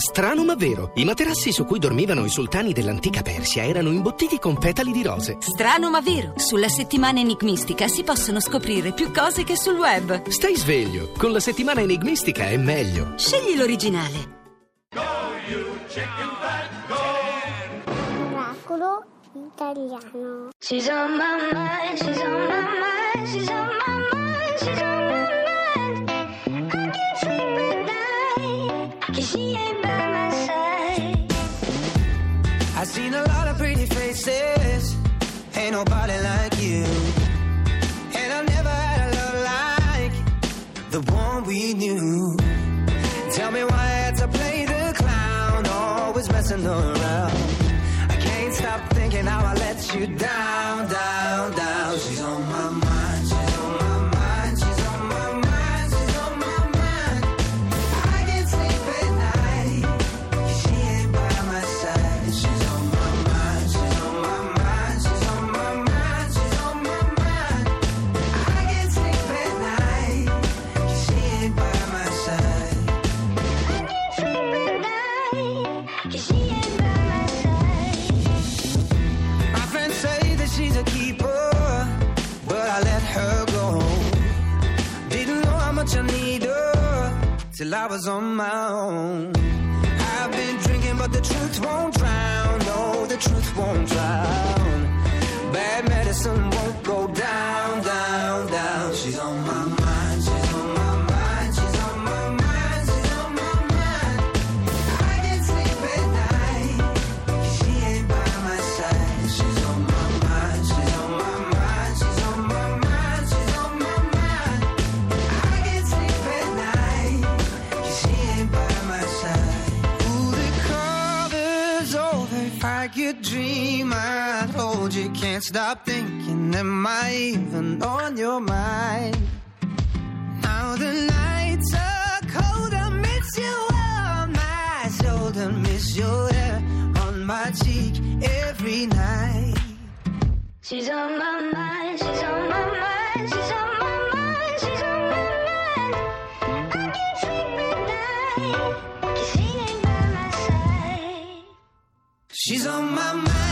Strano ma vero, i materassi su cui dormivano i sultani dell'antica Persia erano imbottiti con petali di rose. Strano ma vero, sulla settimana enigmistica si possono scoprire più cose che sul web. Stai sveglio, con la settimana enigmistica è meglio. Scegli l'originale. Oracolo italiano. She's on my mind, she's on my mind, around. I can't stop thinking how I let you down, down, down. She's on till I was on my own. I've been drinking, but the truth won't drown. No, the truth won't drown. Dream, I'd hold you. Can't stop thinking. Am I even on your mind? Now the nights are cold. I miss you on my shoulder. Miss your hair on my cheek every night. She's on my mind, she's on my mind, She's on my mind.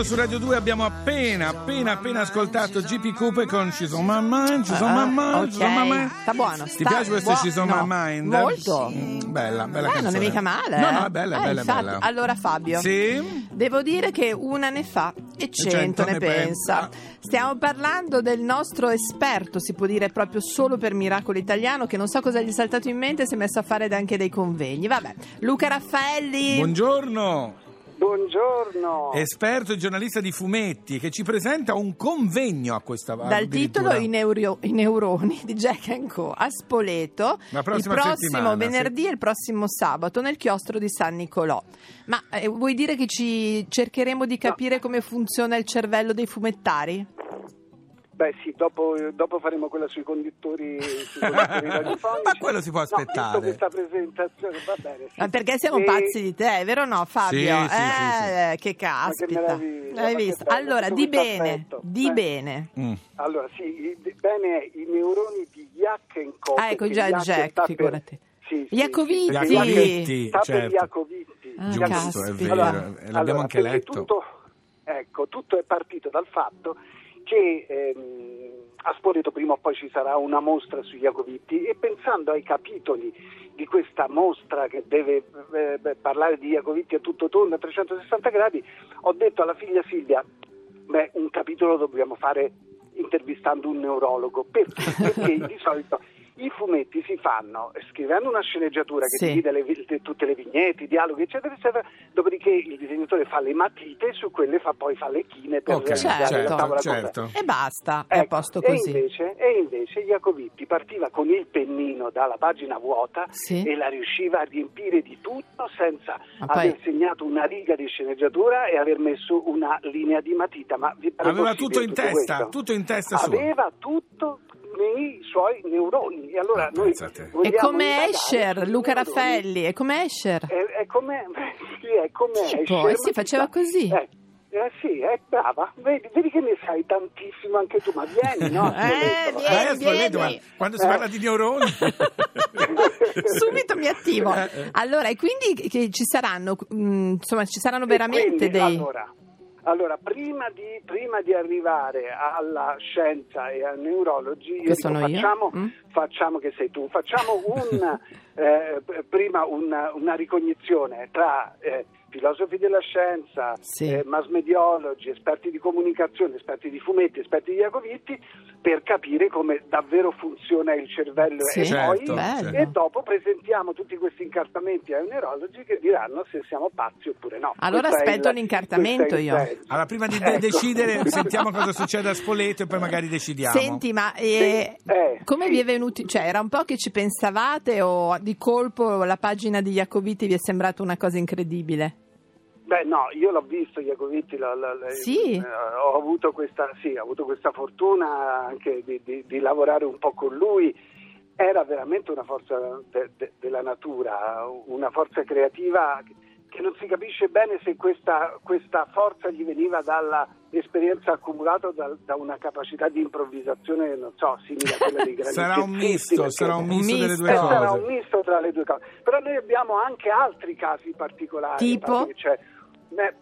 Italiano su Radio 2 abbiamo appena, appena, appena ascoltato GP Coupe con She's on my mind, She's on my mind, She's on my mind. Ah, Sta buono. Ti piace questo buo- She's on my mind? Molto. Bella, bella Eh, non è mica male. No, eh? no, è bella, è Eh, bella, bella. Allora Fabio, Sì? devo dire che una ne fa e cento, ne pensa. Stiamo parlando del nostro esperto, si può dire proprio solo per Miracolo Italiano, che non so cosa gli è saltato in mente, si è messo a fare anche dei convegni. Vabbè, Luca Raffaelli. Buongiorno. Buongiorno. Esperto e giornalista di fumetti che ci presenta un convegno a questa Dal titolo I, neuro- I neuroni di Jack Co a Spoleto La il prossima prossimo settimana, venerdì e il prossimo sabato nel chiostro di San Nicolò. Ma eh, vuoi dire che ci cercheremo di capire come funziona il cervello dei fumettari? Beh sì, dopo, dopo faremo quella sui conduttori, sui conduttori. Ma quello si può No, aspettare. visto questa presentazione, va bene. sì. Ma perché siamo E- pazzi di te, vero o no Fabio? Sì, sì, eh, che Ma che caspita. che visto? bello, Allora, di bene, affetto. di Eh. bene. Mm. Allora sì, i- bene i neuroni di Jack Co. Ah, ecco già Jack Jack, sta per- figurati. Sì, sì, sì, sta per certo. Ah, Giusto, caspita. è vero, Allora, l'abbiamo allora, anche letto. Tutto, ecco, tutto è partito dal fatto che ehm, a Spoleto prima o poi ci sarà una mostra su Jacovitti e pensando ai capitoli di questa mostra che deve eh, parlare di Jacovitti a tutto tondo a 360 gradi, ho detto alla figlia Silvia, beh, un capitolo dobbiamo fare intervistando un neurologo, perché? Perché di solito I fumetti si fanno scrivendo una sceneggiatura che Sì. divide le le- tutte le vignette, i dialoghi, eccetera, eccetera. Dopodiché il disegnatore fa le matite e su quelle fa poi fa le chine per Ok, realizzare certo, la tavola certo. E basta, è a Ecco, posto e così. invece, e invece Jacovitti partiva con il pennino dalla pagina vuota Sì. e la riusciva a riempire di tutto senza Ma poi- aver segnato una riga di sceneggiatura e aver messo una linea di matita. Ma Aveva tutto in testa, questo? tutto in testa sua. Aveva tutto nei suoi neuroni. E allora Ah, noi. È come Escher, Luca. Raffaelli, è come Escher. È, è come, sì, è come Tipo, Escher, eh sì, ma faceva così. Eh, eh sì, è brava. Vedi, vedi che ne sai tantissimo anche tu, ma vieni, no? Eh, vieni. Spoleto, vieni. ma quando si Eh. parla di neuroni... Subito mi attivo. Eh, eh. Allora, e quindi che ci saranno, mm, insomma, ci saranno veramente quindi, dei... Allora, allora, prima, di, prima di arrivare alla scienza e al neurologi, io dico, sono io? facciamo, Mm? facciamo che sei tu, facciamo un, eh, prima una, una ricognizione tra eh, filosofi della scienza, Sì. eh, mass mediologi, esperti di comunicazione, esperti di fumetti, esperti di Iacovitti, per capire come davvero funziona il cervello Sì, e Certo, poi bello. e dopo presentiamo tutti questi incartamenti ai neurologi che diranno se siamo pazzi oppure no. Allora Questo aspetto il- l'incartamento io. Allora, prima di Ecco. decidere, sentiamo cosa succede a Spoleto e poi magari decidiamo. Senti, ma eh, Sì, eh, come sì. vi è venuti? Cioè, era un po' che ci pensavate o di colpo la pagina di Jacobiti vi è sembrata una cosa incredibile? Beh, no, io l'ho visto Iacovitti, la- la- la- Sì? eh, ho, avuto questa, sì, ho avuto questa fortuna anche di, di- di lavorare un po' con lui. Era veramente una forza de- de- della natura, una forza creativa che non si capisce bene se questa, questa forza gli veniva dall'esperienza accumulata da, da una capacità di improvvisazione, non so, simile a quella dei grandi Sarà un misto, perché- sarà un misto delle misto. due eh, sarà cose. un misto tra le due cose. Però noi abbiamo anche altri casi particolari. Tipo? c'è, eh,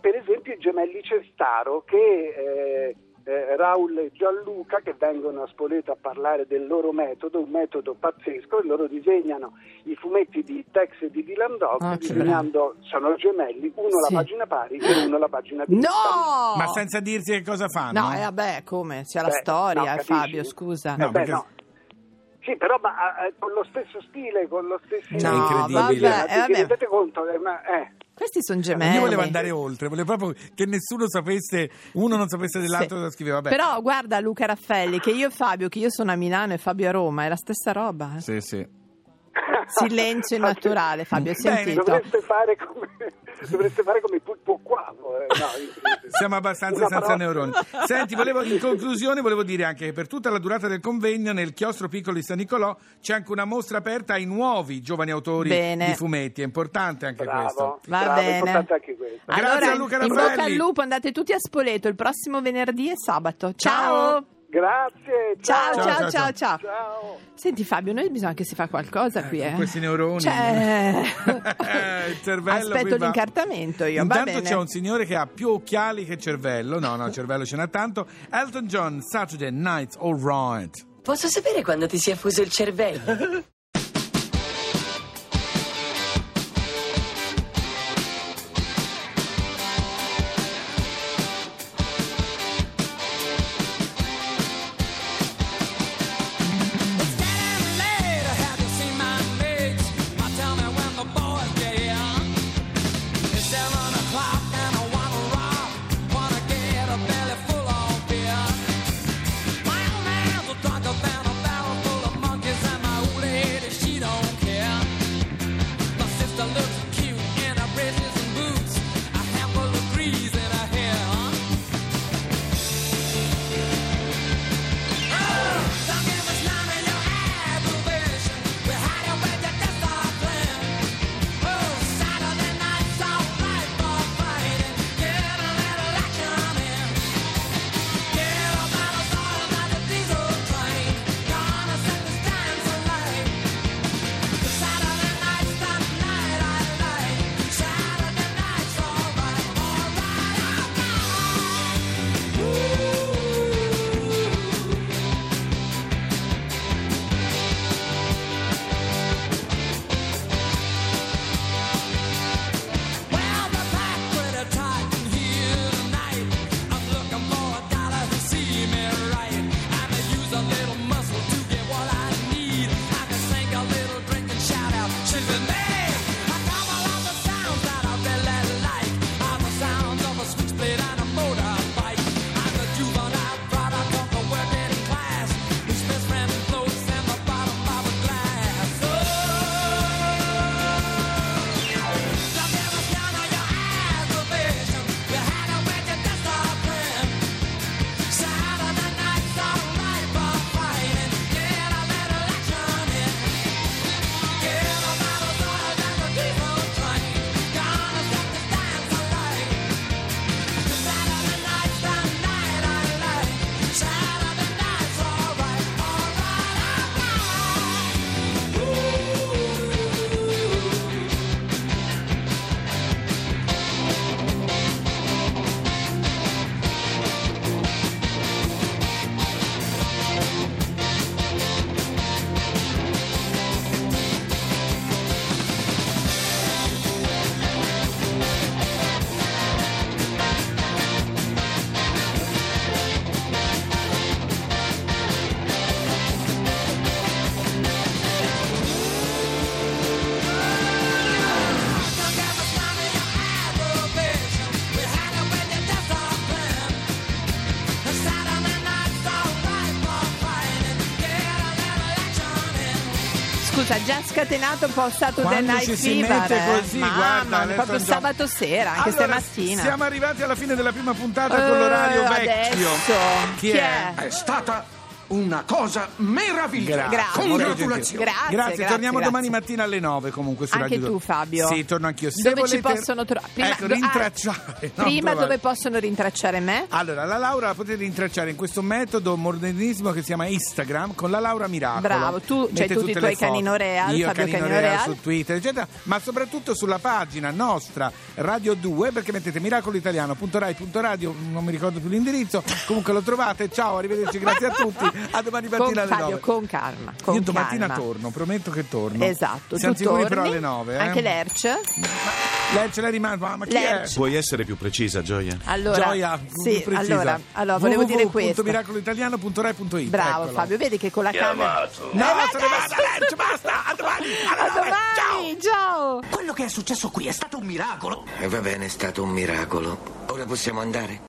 per esempio i gemelli Cestaro che eh, eh, Raul e Gianluca che vengono a Spoleto a parlare del loro metodo, un metodo pazzesco, e loro disegnano i fumetti di Tex e di Dylan Dog, Ah, che disegnando, sono gemelli, uno Sì. la pagina pari e uno la pagina di No! Ma senza dirsi che cosa fanno? No, eh, vabbè, come? C'è la Beh, storia, no, eh? Fabio, scusa. No, Eh, beh, perché- no. Sì, però ma, eh, con lo stesso stile, con lo stesso... No, incredibile. vabbè, eh, Vi vabbè. rendete conto? Eh, ma, eh. Questi sono gemelli. Io volevo andare oltre, volevo proprio che nessuno sapesse, uno non sapesse dell'altro Sì. cosa scriveva. Vabbè. Però guarda Luca Raffaelli, che io e Fabio, che io sono a Milano e Fabio a Roma, è la stessa roba. eh. Sì, sì. Silenzio naturale, Fabio, sentito? Dovreste fare come, dovreste fare come Pulpo Quavo. eh, no. Siamo abbastanza Una senza parola- neuroni. Senti, volevo, in conclusione volevo dire anche che per tutta la durata del convegno nel chiostro piccolo di San Nicolò c'è anche una mostra aperta ai nuovi giovani autori Bene. di fumetti. È importante anche Bravo, questo. Va bravo, è bene. importante anche questo. Grazie allora, a Luca in bocca al Raffaelli. lupo, andate tutti a Spoleto il prossimo venerdì e sabato. Ciao. Ciao! Grazie, Ciao, ciao. ciao, ciao, ciao, ciao. Ciao. Senti Fabio, noi bisogna che si fa qualcosa qui, con eh. questi neuroni. Cioè... Il cervello Aspetto qui l'incartamento io, va Intanto bene. c'è un signore che ha più occhiali che cervello. No, no, cervello ce n'ha tanto. Elton John, Saturday Night All Right. Posso sapere quando ti sia fuso il cervello? scusa, già scatenato un po' stato del night ci si fever. mette eh. così, Mamma, guarda, proprio adesso sabato sera, anche Allora, stamattina. Siamo arrivati alla fine della prima puntata Eh, con l'orario vecchio. adesso. Chi, Chi è? è? È stata una cosa meravigliosa. Grazie. Congratulazioni. Grazie, Grazie, torniamo grazie. domani mattina alle 9 comunque su Anche Radio tu, 2. Fabio. Sì, torno anch'io. Se Dove ci volete- possono trovare? Ecco, rintracciare. no, prima trovare. dove possono rintracciare me? Allora, la Laura la potete rintracciare in questo metodo modernismo che si chiama Instagram con la Laura Miracolo. Bravo, tu c'hai tutti i tuoi. Canino Real, Io Fabio Canino, Canino Real, Real. su Twitter, eccetera, ma soprattutto sulla pagina nostra Radio 2 perché mettete miracoloitaliano.rai.radio, non mi ricordo più l'indirizzo, comunque lo trovate. Ciao, arrivederci, grazie a tutti. A domani Con, mattina alle Fabio, 9. con calma. Con Io domattina calma. torno, prometto che torno. Esatto, Siamo tu sicuri torni, però alle 9. Eh? Anche l'Erc. Lei ce l'hai rimane, ma, chi Lerch. è? Puoi essere più precisa, Gioia? Allora, Gioia, sì, più precisa. allora, allora volevo dire questo. www.miracoloitaliano.rai.it Bravo eccolo. Fabio, vedi che con la camera. No, se ne vada, Lerch, basta, a domani, A domani, ciao. Quello che è successo qui è stato un miracolo. E va bene, è stato un miracolo. Ora possiamo andare?